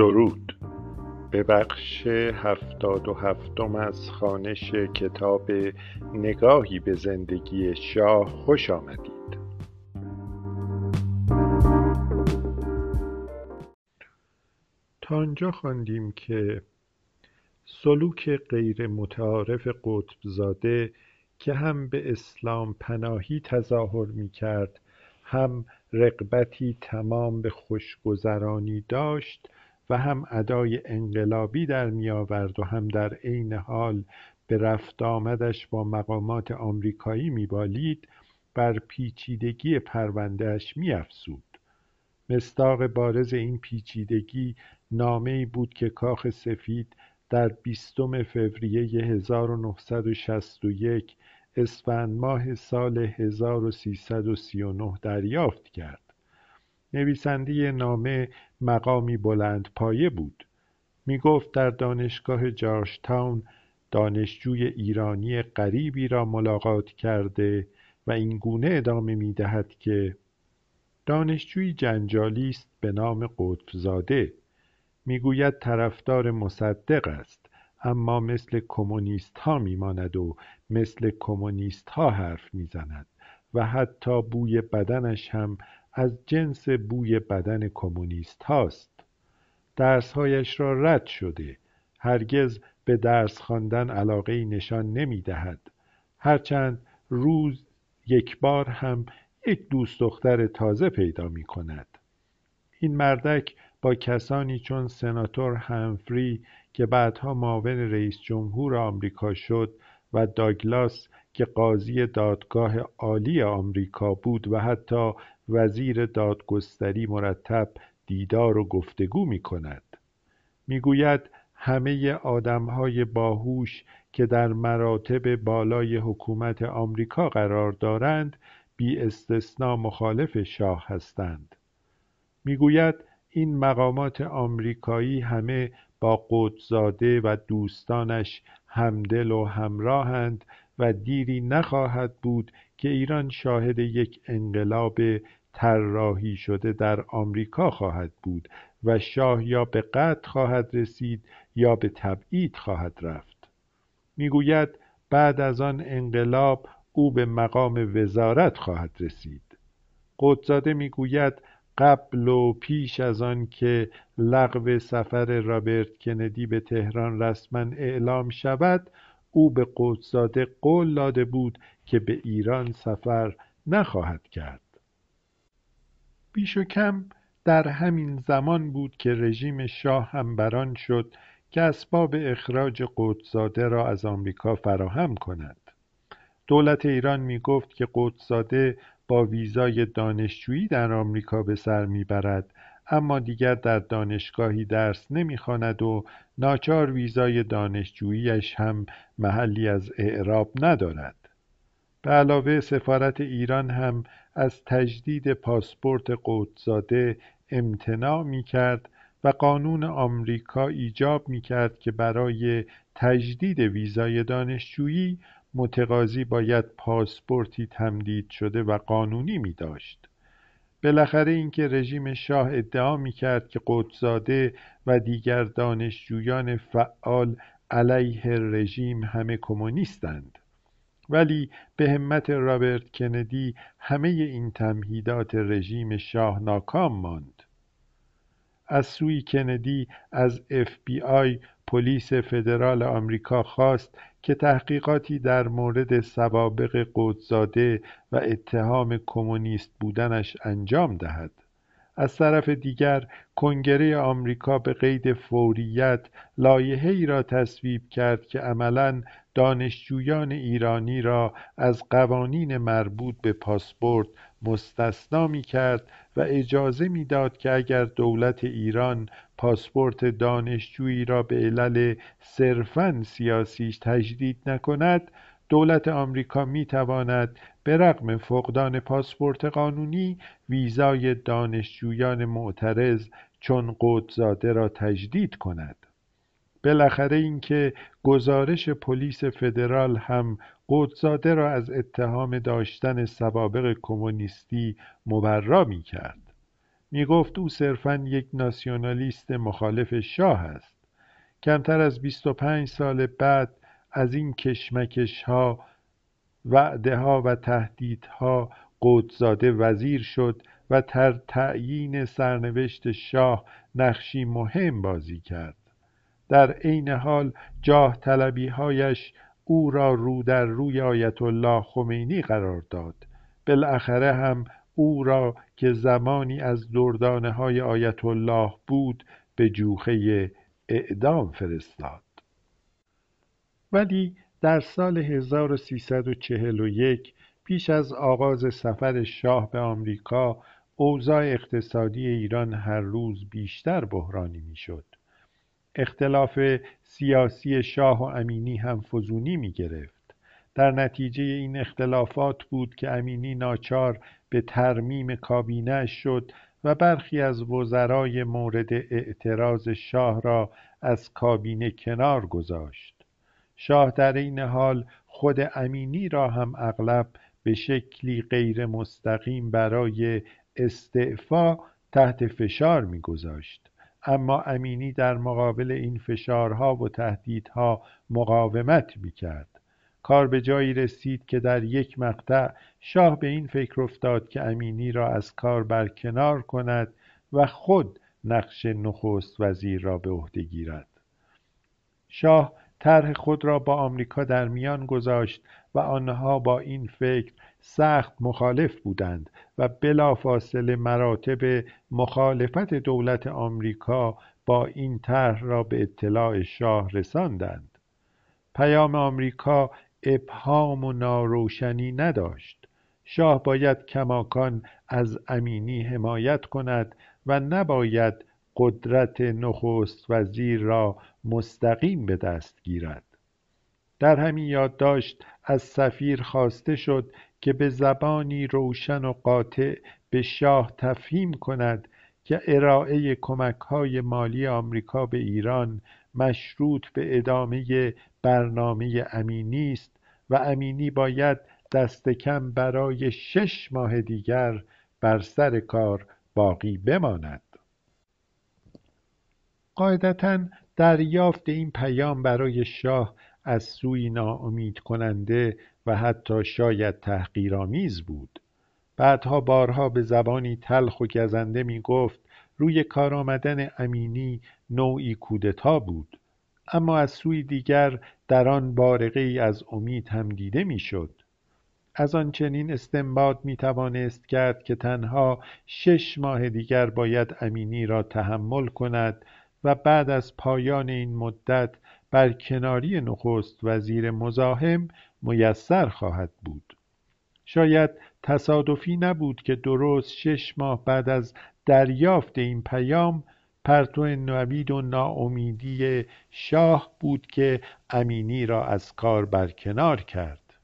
درود. به بخش هفتاد و هفتم از خانش کتاب نگاهی به زندگی شاه خوش آمدید. تا آنجا خواندیم که سلوک غیر متعارف قطبزاده که هم به اسلام پناهی تظاهر می کرد هم رغبتی تمام به خوشگذرانی داشت و هم ادای انقلابی در میآورد و هم در عین حال به رفت آمدش با مقامات آمریکایی میبالید بر پیچیدگی پروندهاش میافزود مصداق بارز این پیچیدگی نامهای بود که کاخ سفید در بیستم فوریه 1961 اسفند ماه سال 1339 دریافت کرد. نویسنده نامه مقامی پایه بود. می‌گفت در دانشگاه جارجتاون دانشجوی ایرانی غریبی را ملاقات کرده و این گونه ادامه می‌دهد که دانشجویی جنجالی است به نام قطبزاده. می‌گوید طرفدار مصدق است اما مثل کمونیست ها میماند و مثل کمونیست ها حرف می‌زند و حتی بوی بدنش هم از جنس بوی بدن کمونیست هاست. درسهایش را رد شده. هرگز به درس خواندن علاقه نشان نمی دهد هرچند روز یک بار هم یک دوست دختر تازه پیدا می کند این مردک با کسانی چون سناتور همفری که بعدها معاون رئیس جمهور آمریکا شد و داگلاس که قاضی دادگاه عالی آمریکا بود و حتی وزیر دادگستری مرتب دیدار و گفتگو می کند می‌گوید همه آدمهای باهوش که در مراتب بالای حکومت آمریکا قرار دارند بی استثنا مخالف شاه هستند. می‌گوید این مقامات آمریکایی همه با قدزاده و دوستانش همدل و همراهند و دیری نخواهد بود که ایران شاهد یک انقلاب طراحی شده در آمریکا خواهد بود و شاه یا به قتل خواهد رسید یا به تبعید خواهد رفت. می‌گوید بعد از آن انقلاب او به مقام وزارت خواهد رسید. قدزاده می‌گوید قبل و پیش از آن که لغو سفر رابرت کندی به تهران رسما اعلام شود او به قدزاده قول داده بود که به ایران سفر نخواهد کرد. بیش و کم در همین زمان بود که رژیم شاه هم بران شد که اسباب اخراج قدزاده را از آمریکا فراهم کند. دولت ایران می گفت که قدزاده با ویزای دانشجویی در آمریکا به سر می‌برد اما دیگر در دانشگاهی درس نمی‌خواند و ناچار ویزای دانشجوییش هم محلی از اعراب ندارد. به علاوه سفارت ایران هم از تجدید پاسپورت قدزاده امتناع می‌کرد و قانون آمریکا ایجاب می‌کرد که برای تجدید ویزای دانشجویی متقاضی باید پاسپورتی تمدید شده و قانونی می داشت بالاخره اینکه رژیم شاه ادعا می کرد که قدزاده و دیگر دانشجویان فعال علیه رژیم همه کمونیستند. ولی به همت رابرت کندی همه این تمهیدات رژیم شاه ناکام ماند. از سوی کندی از اف بی آی پلیس فدرال آمریکا خواست که تحقیقاتی در مورد سوابق قطب‌زاده و اتهام کمونیست بودنش انجام دهد. از طرف دیگر کنگره آمریکا به قید فوریت ای را تصویب کرد که عملا دانشجویان ایرانی را از قوانین مربوط به پاسپورت مستثنا کرد و اجازه می‌داد که اگر دولت ایران پاسپورت دانشجویی را به علل صرفا سیاسیش تجدید نکند دولت آمریکا می‌تواند به رغم فقدان پاسپورت قانونی ویزای دانشجویان معترض چون قدزاده را تجدید کند. بالاخره اینکه گزارش پلیس فدرال هم قدزاده را از اتهام داشتن سوابق کمونیستی مبرا کرد می گفت او صرفا یک ناسیونالیست مخالف شاه است. کمتر از بیست و پنج سال بعد از این کشمکش ها وعده ها و تهدیدها قدزاده وزیر شد و در تعیین سرنوشت شاه نقشی مهم بازی کرد. در عین حال جاه هایش او را رو در روی آیت الله خمینی قرار داد بالاخره هم او را که زمانی از دردانه های آیت الله بود به جوخه اعدام فرستاد ولی در سال 1341 پیش از آغاز سفر شاه به آمریکا اوضاع اقتصادی ایران هر روز بیشتر بحرانی می‌شد. اختلاف سیاسی شاه و امینی هم فزونی می گرفت. در نتیجه این اختلافات بود که امینی ناچار به ترمیم کابینه شد و برخی از وزرای مورد اعتراض شاه را از کابینه کنار گذاشت شاه در این حال خود امینی را هم اغلب به شکلی غیر مستقیم برای استعفا تحت فشار میگذاشت اما امینی در مقابل این فشارها و تهدیدها مقاومت می‌کرد. کار به جایی رسید که در یک مقطع شاه به این فکر افتاد که امینی را از کار برکنار کند و خود نقش نخست وزیر را به عهده گیرد. شاه طرح خود را با آمریکا در میان گذاشت و آنها با این فکر سخت مخالف بودند و بلافاصله مراتب مخالفت دولت آمریکا با این طرح را به اطلاع شاه رساندند. پیام آمریکا ابهام و ناروشنی نداشت. شاه باید کماکان از امینی حمایت کند و نباید قدرت نخست وزیر را مستقیم به دست گیرد. در همین یادداشت از سفیر خواسته شد که به زبانی روشن و قاطع به شاه تفهیم کند که ارائه کمکهای مالی آمریکا به ایران مشروط به ادامه برنامه امینی است و امینی باید دست کم برای شش ماه دیگر بر سر کار باقی بماند. قاعدتا دریافت این پیام برای شاه از سوی ناامید کننده و حتی شاید تحقیرآمیز بود. بعدها بارها به زبانی تلخ و گزنده می گفت روی کار آمدن امینی نوعی کودتا بود. اما از سوی دیگر در آن بارقه ای از امید هم دیده می‌شد. از آن چنین استنباط می توانست کرد که تنها شش ماه دیگر باید امینی را تحمل کند و بعد از پایان این مدت برکناری نخست وزیر مزاحم میسر خواهد بود. شاید تصادفی نبود که درست شش ماه بعد از دریافت این پیام پرتو نوید و ناامیدی شاه بود که امینی را از کار برکنار کرد.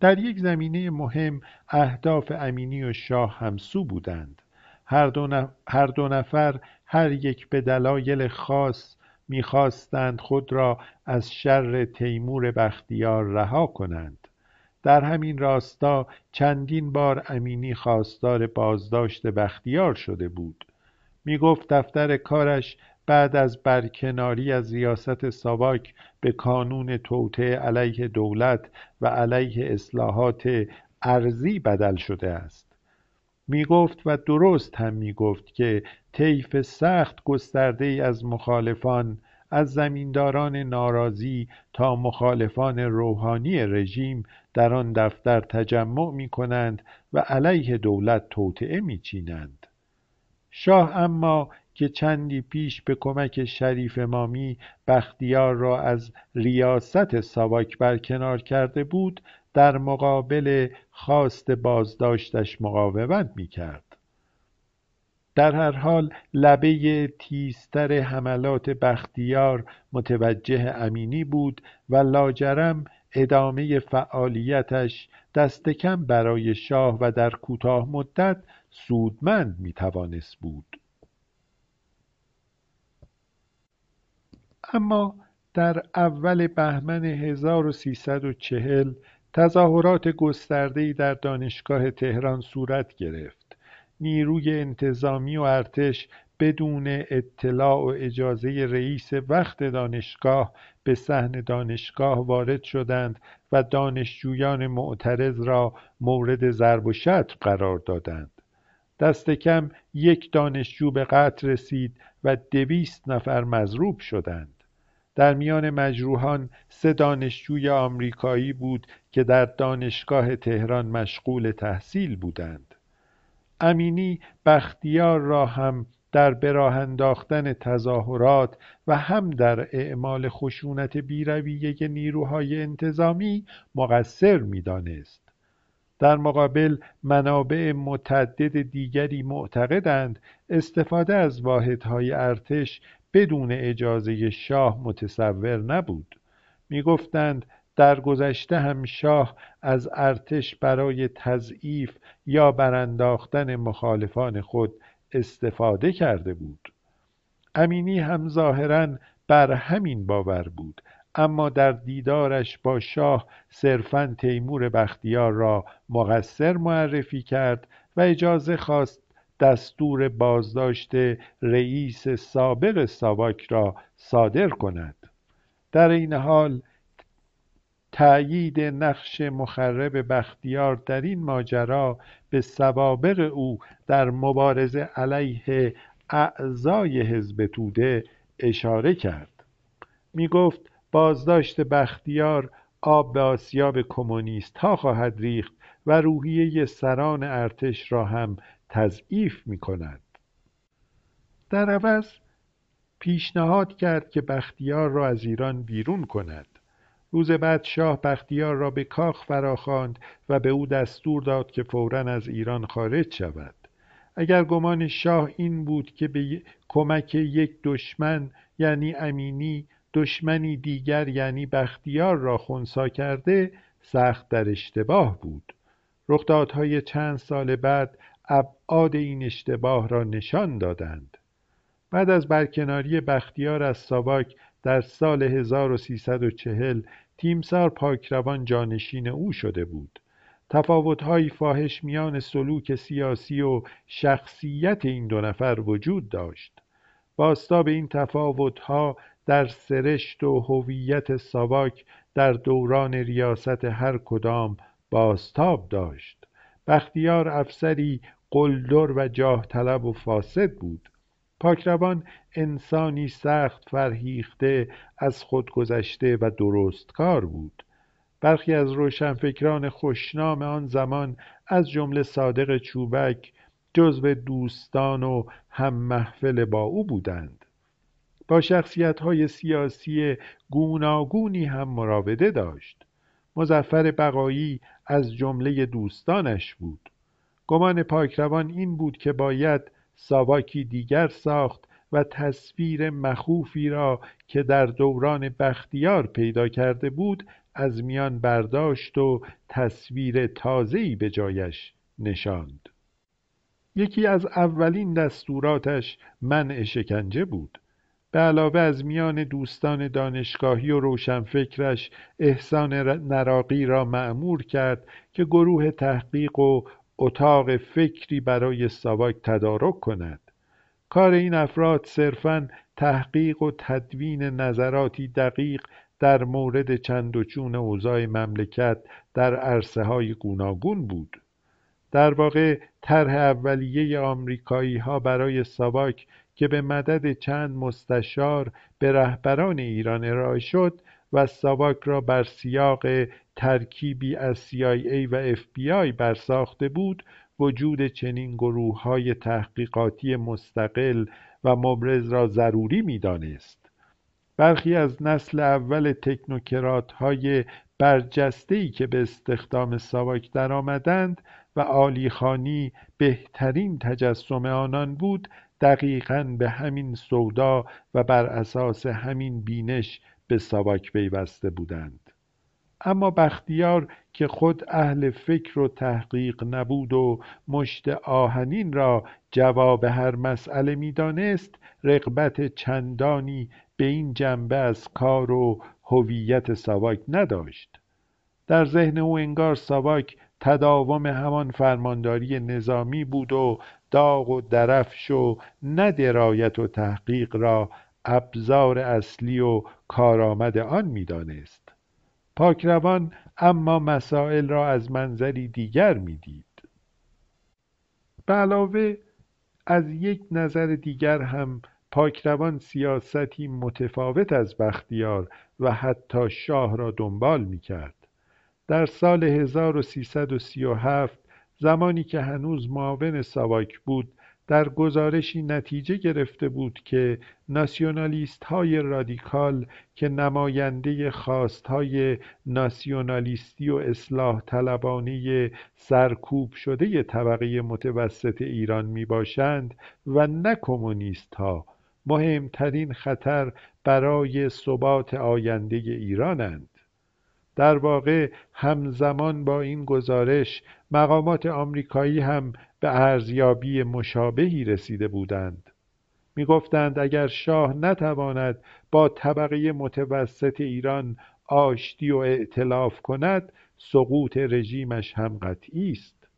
در یک زمینه مهم اهداف امینی و شاه همسو بودند. هر دو, هر دو نفر هر یک به دلایل خاص می‌خواستند خود را از شر تیمور بختیار رها کنند. در همین راستا چندین بار امینی خواستار بازداشت بختیار شده بود. می گفت دفتر کارش بعد از برکناری از ریاست ساواک به کانون توطعه علیه دولت و علیه اصلاحات ارزی بدل شده است. می گفت و درست هم می گفت که طیف سخت گسترده ای از مخالفان از زمینداران ناراضی تا مخالفان روحانی رژیم در آن دفتر تجمع می کنند و علیه دولت توطعه می چینند شاه اما که چندی پیش به کمک شریف مامی بختیار را از ریاست ساواک برکنار کرده بود در مقابل خواست بازداشتش مقاومت می‌کرد. در هر حال لبه تیزتر حملات بختیار متوجه امینی بود و لاجرم ادامه فعالیتش دست کم برای شاه و در کوتاه مدت سودمند می‌توانست بود. اما در اول بهمن 1340 تظاهرات گسترده‌ای در دانشگاه تهران صورت گرفت. نیروی انتظامی و ارتش بدون اطلاع و اجازه رئیس وقت دانشگاه به صحن دانشگاه وارد شدند و دانشجویان معترض را مورد ضرب و شتم قرار دادند. دست کم یک دانشجو به قتل رسید و دویست نفر مضروب شدند. در میان مجروحان سه دانشجوی آمریکایی بود که در دانشگاه تهران مشغول تحصیل بودند. امینی بختیار را هم در براه انداختن تظاهرات و هم در اعمال خشونت بیرویه نیروهای انتظامی مقصر می‌دانست. در مقابل منابع متعدد دیگری معتقدند استفاده از واحدهای ارتش بدون اجازه شاه متصور نبود. می‌گفتند در گذشته هم شاه از ارتش برای تضعیف یا برانداختن مخالفان خود استفاده کرده بود. امینی هم ظاهرا بر همین باور بود اما در دیدارش با شاه صرفا تیمور بختیار را مقصر معرفی کرد و اجازه خواست دستور بازداشت رئیس سابق ساواک را صادر کند. در این حال تأیید نقش مخرب بختیار در این ماجرا به سوابق او در مبارزه علیه اعضای حزب توده اشاره کرد. می گفت بازداشت بختیار آب به آسیاب کمونیست ها خواهد ریخت و روحیه سران ارتش را هم تضعیف می کند در عوض پیشنهاد کرد که بختیار را از ایران بیرون کند. روز بعد شاه بختیار را به کاخ فراخواند و به او دستور داد که فورا از ایران خارج شود. اگر گمان شاه این بود که به کمک یک دشمن یعنی امینی دشمنی دیگر یعنی بختیار را خونسا کرده سخت در اشتباه بود. رخدادهای چند سال بعد ابعاد این اشتباه را نشان دادند. بعد از برکناری بختیار از ساواک در سال 1340 تیمسار پاکروان جانشین او شده بود. تفاوتهایی فاحش میان سلوک سیاسی و شخصیت این دو نفر وجود داشت. باستا این تفاوتها در سرشت و هویت ساواک در دوران ریاست هر کدام بازتاب داشت. بختیار افسری قلدر و جاه طلب و فاسد بود. پاکروان انسانی سخت فرهیخته از خود گذشته و درستکار بود. برخی از روشنفکران خوشنام آن زمان از جمله صادق چوبک جزو دوستان و هم محفل با او بودند. با های سیاسی گوناگونی هم مراوده داشت. مظفر بقایی از جمله دوستانش بود. گمان پاکروان این بود که باید ساواکی دیگر ساخت و تصویر مخوفی را که در دوران بختیار پیدا کرده بود از میان برداشت و تصویر تازه‌ای به جایش نشاند. یکی از اولین دستوراتش منع شکنجه بود. به علاوه از میان دوستان دانشگاهی و روشنفکرش احسان نراقی را معمور کرد که گروه تحقیق و اتاق فکری برای ساواک تدارک کند. کار این افراد صرفا تحقیق و تدوین نظراتی دقیق در مورد چند و چون اوضاع مملکت در عرصه های گوناگون بود. در واقع طرح اولیه آمریکایی ها برای ساواک که به مدد چند مستشار به رهبران ایران ارائه شد و ساواک را بر سیاق ترکیبی از CIA و FBI برساخته بود وجود چنین های تحقیقاتی مستقل و مبرز را ضروری می‌دانست. برخی از نسل اول های برجستهای که به استخدام ساواک درآمدند و عالیخانی بهترین تجسم آنان بود دقیقا به همین سودا و بر اساس همین بینش به ساواک پیوسته بودند. اما بختیار که خود اهل فکر و تحقیق نبود و مشت آهنین را جواب هر مسئله می‌دانست رغبت چندانی به این جنبه از کار و هویت ساواک نداشت. در ذهن او انگار ساواک تداوم همان فرمانداری نظامی بود و داغ و درفش و نه درایت و تحقیق را ابزار اصلی و کارآمد آن می‌دانست. پاکروان اما مسائل را از منظری دیگر می‌دید. به علاوه از یک نظر دیگر هم پاکروان سیاستی متفاوت از بختیار و حتی شاه را دنبال می‌کرد. در سال 1337 زمانی که هنوز معاون ساواک بود در گزارشی نتیجه گرفته بود که های رادیکال که نماینده خواستهای ناسیونالیستی و اصلاح طلبانه سرکوب شده طبقه متوسط ایران می باشند و نه ها مهمترین خطر برای ثبات آینده ایرانند. در واقع همزمان با این گزارش مقامات آمریکایی هم به ارزیابی مشابهی رسیده بودند. می‌گفتند اگر شاه نتواند با طبقه متوسط ایران آشتی و ائتلاف کند سقوط رژیمش هم قطعی است.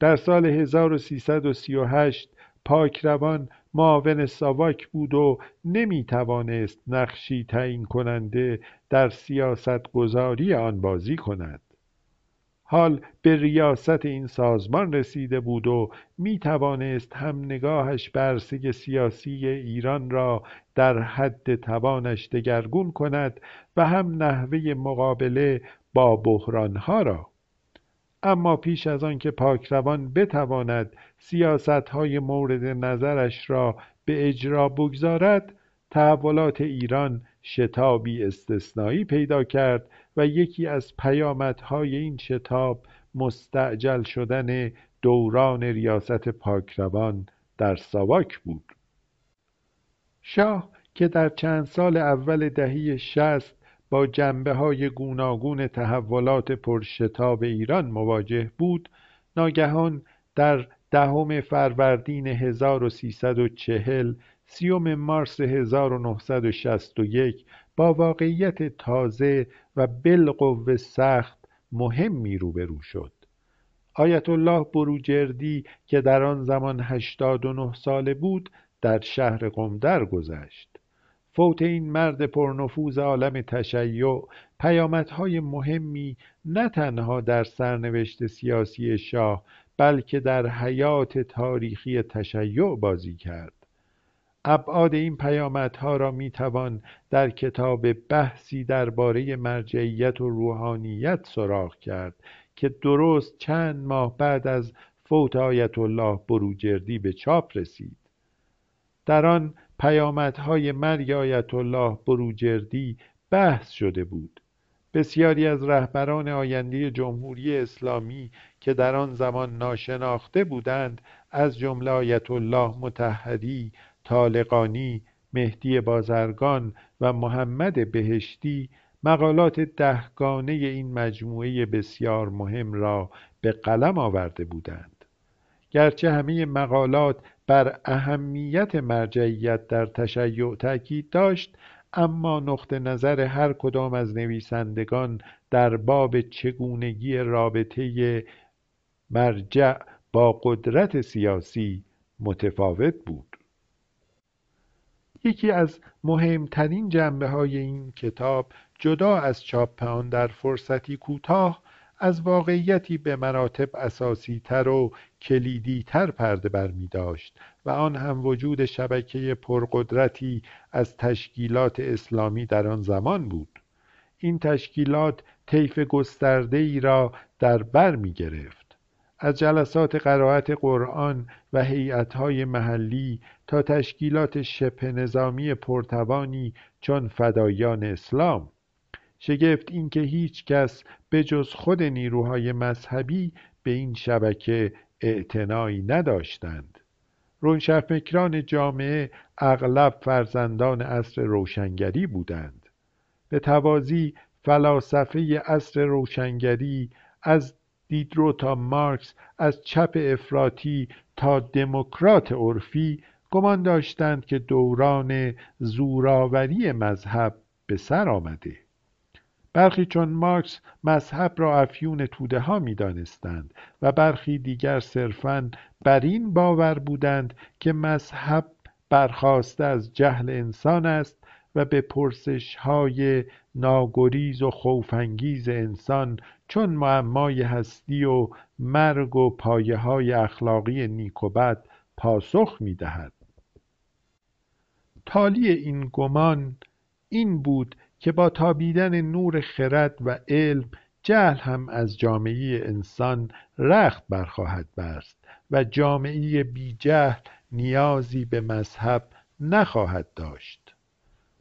در سال 1338 پاکروان معاون ساواک بود و نمی توانست نقشی تعیین کننده در سیاست گذاری آن بازی کند. حال به ریاست این سازمان رسیده بود و می توانست هم نگاهش بر سیاسی ایران را در حد توانش دگرگون کند و هم نحوه مقابله با بحرانها را. اما پیش از آن که پاکروان بتواند های مورد نظرش را به اجرا بگذارد تحولات ایران شتابی استثنایی پیدا کرد و یکی از پیامدهای این شتاب مستعجل شدن دوران ریاست پاکروان در ساواک بود. شاه که در چند سال اول دهی شست با جنبه های گوناگون تحولات پرشتاب ایران مواجه بود ناگهان در دهم فروردین 1340 سیوم مارس 1961 با واقعیت تازه و بالقوه سخت مهمی روبرو شد. آیت الله بروجردی که در آن زمان 89 ساله بود در شهر قم گذشت. فوت این مرد پرنفوذ عالم تشیع پیامدهای مهمی نه تنها در سرنوشت سیاسی شاه بلکه در حیات تاریخی تشیع بازی کرد. ابعاد این پیامدها را می‌توان در کتاب بحثی درباره مرجعیت و روحانیت سراغ کرد که درست چند ماه بعد از فوت آیت الله بروجردی به چاپ رسید. در آن پیامدهای مرگ آیت الله بروجردی بحث شده بود. بسیاری از رهبران آینده جمهوری اسلامی که در آن زمان ناشناخته بودند از جمله آیت الله متحدی طالقانی مهدی بازرگان و محمد بهشتی مقالات دهگانه این مجموعه بسیار مهم را به قلم آورده بودند. گرچه همه مقالات بر اهمیت مرجعیت در تشیع تاکید داشت اما نقطه نظر هر کدام از نویسندگان در باب چگونگی رابطه مرجع با قدرت سیاسی متفاوت بود. یکی از مهمترین جنبه های این کتاب جدا از چاپ آن در فرصتی کوتاه از واقعیتی به مراتب تر و تر پرده برمی داشت و آن هم وجود شبکه پرقدرتی از تشکیلات اسلامی در آن زمان بود. این تشکیلات طیف گسترده ای را در بر می گرفت. از جلسات قرائت قرآن و هیئت‌های محلی تا تشکیلات شبه نظامی پرتوانی چون فدایان اسلام. شگفت اینکه هیچ کس به جز خود نیروهای مذهبی به این شبکه اعتنایی نداشتند. روشنفکران جامعه اغلب فرزندان عصر روشنگری بودند. به توازی فلاسفه عصر روشنگری از دیدرو تا مارکس از چپ افراطی تا دموکرات عرفی گمان داشتند که دوران زوراوری مذهب به سر آمده. برخی چون مارکس مذهب را افیون توده ها می دانستند و برخی دیگر صرفا بر این باور بودند که مذهب برخواسته از جهل انسان است و به پرسش های ناگریز و خوفانگیز انسان چون معمای هستی و مرگ و پایه های اخلاقی نیک و بد پاسخ می دهد. تالی این گمان این بود که با تابیدن نور خرد و علم جهل هم از جامعه انسان رخت برخواهد بست و جامعه بی جهل نیازی به مذهب نخواهد داشت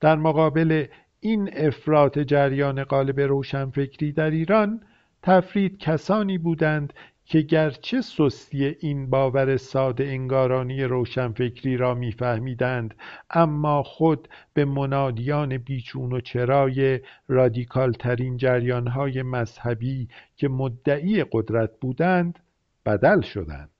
در مقابل این افراط جریان قالب روشنفکری در ایران تفرید کسانی بودند که گرچه سستی این باور ساده انگارانی روشنفکری را میفهمیدند اما خود به منادیان بیچون و چرای رادیکال ترین جریانهای مذهبی که مدعی قدرت بودند بدل شدند.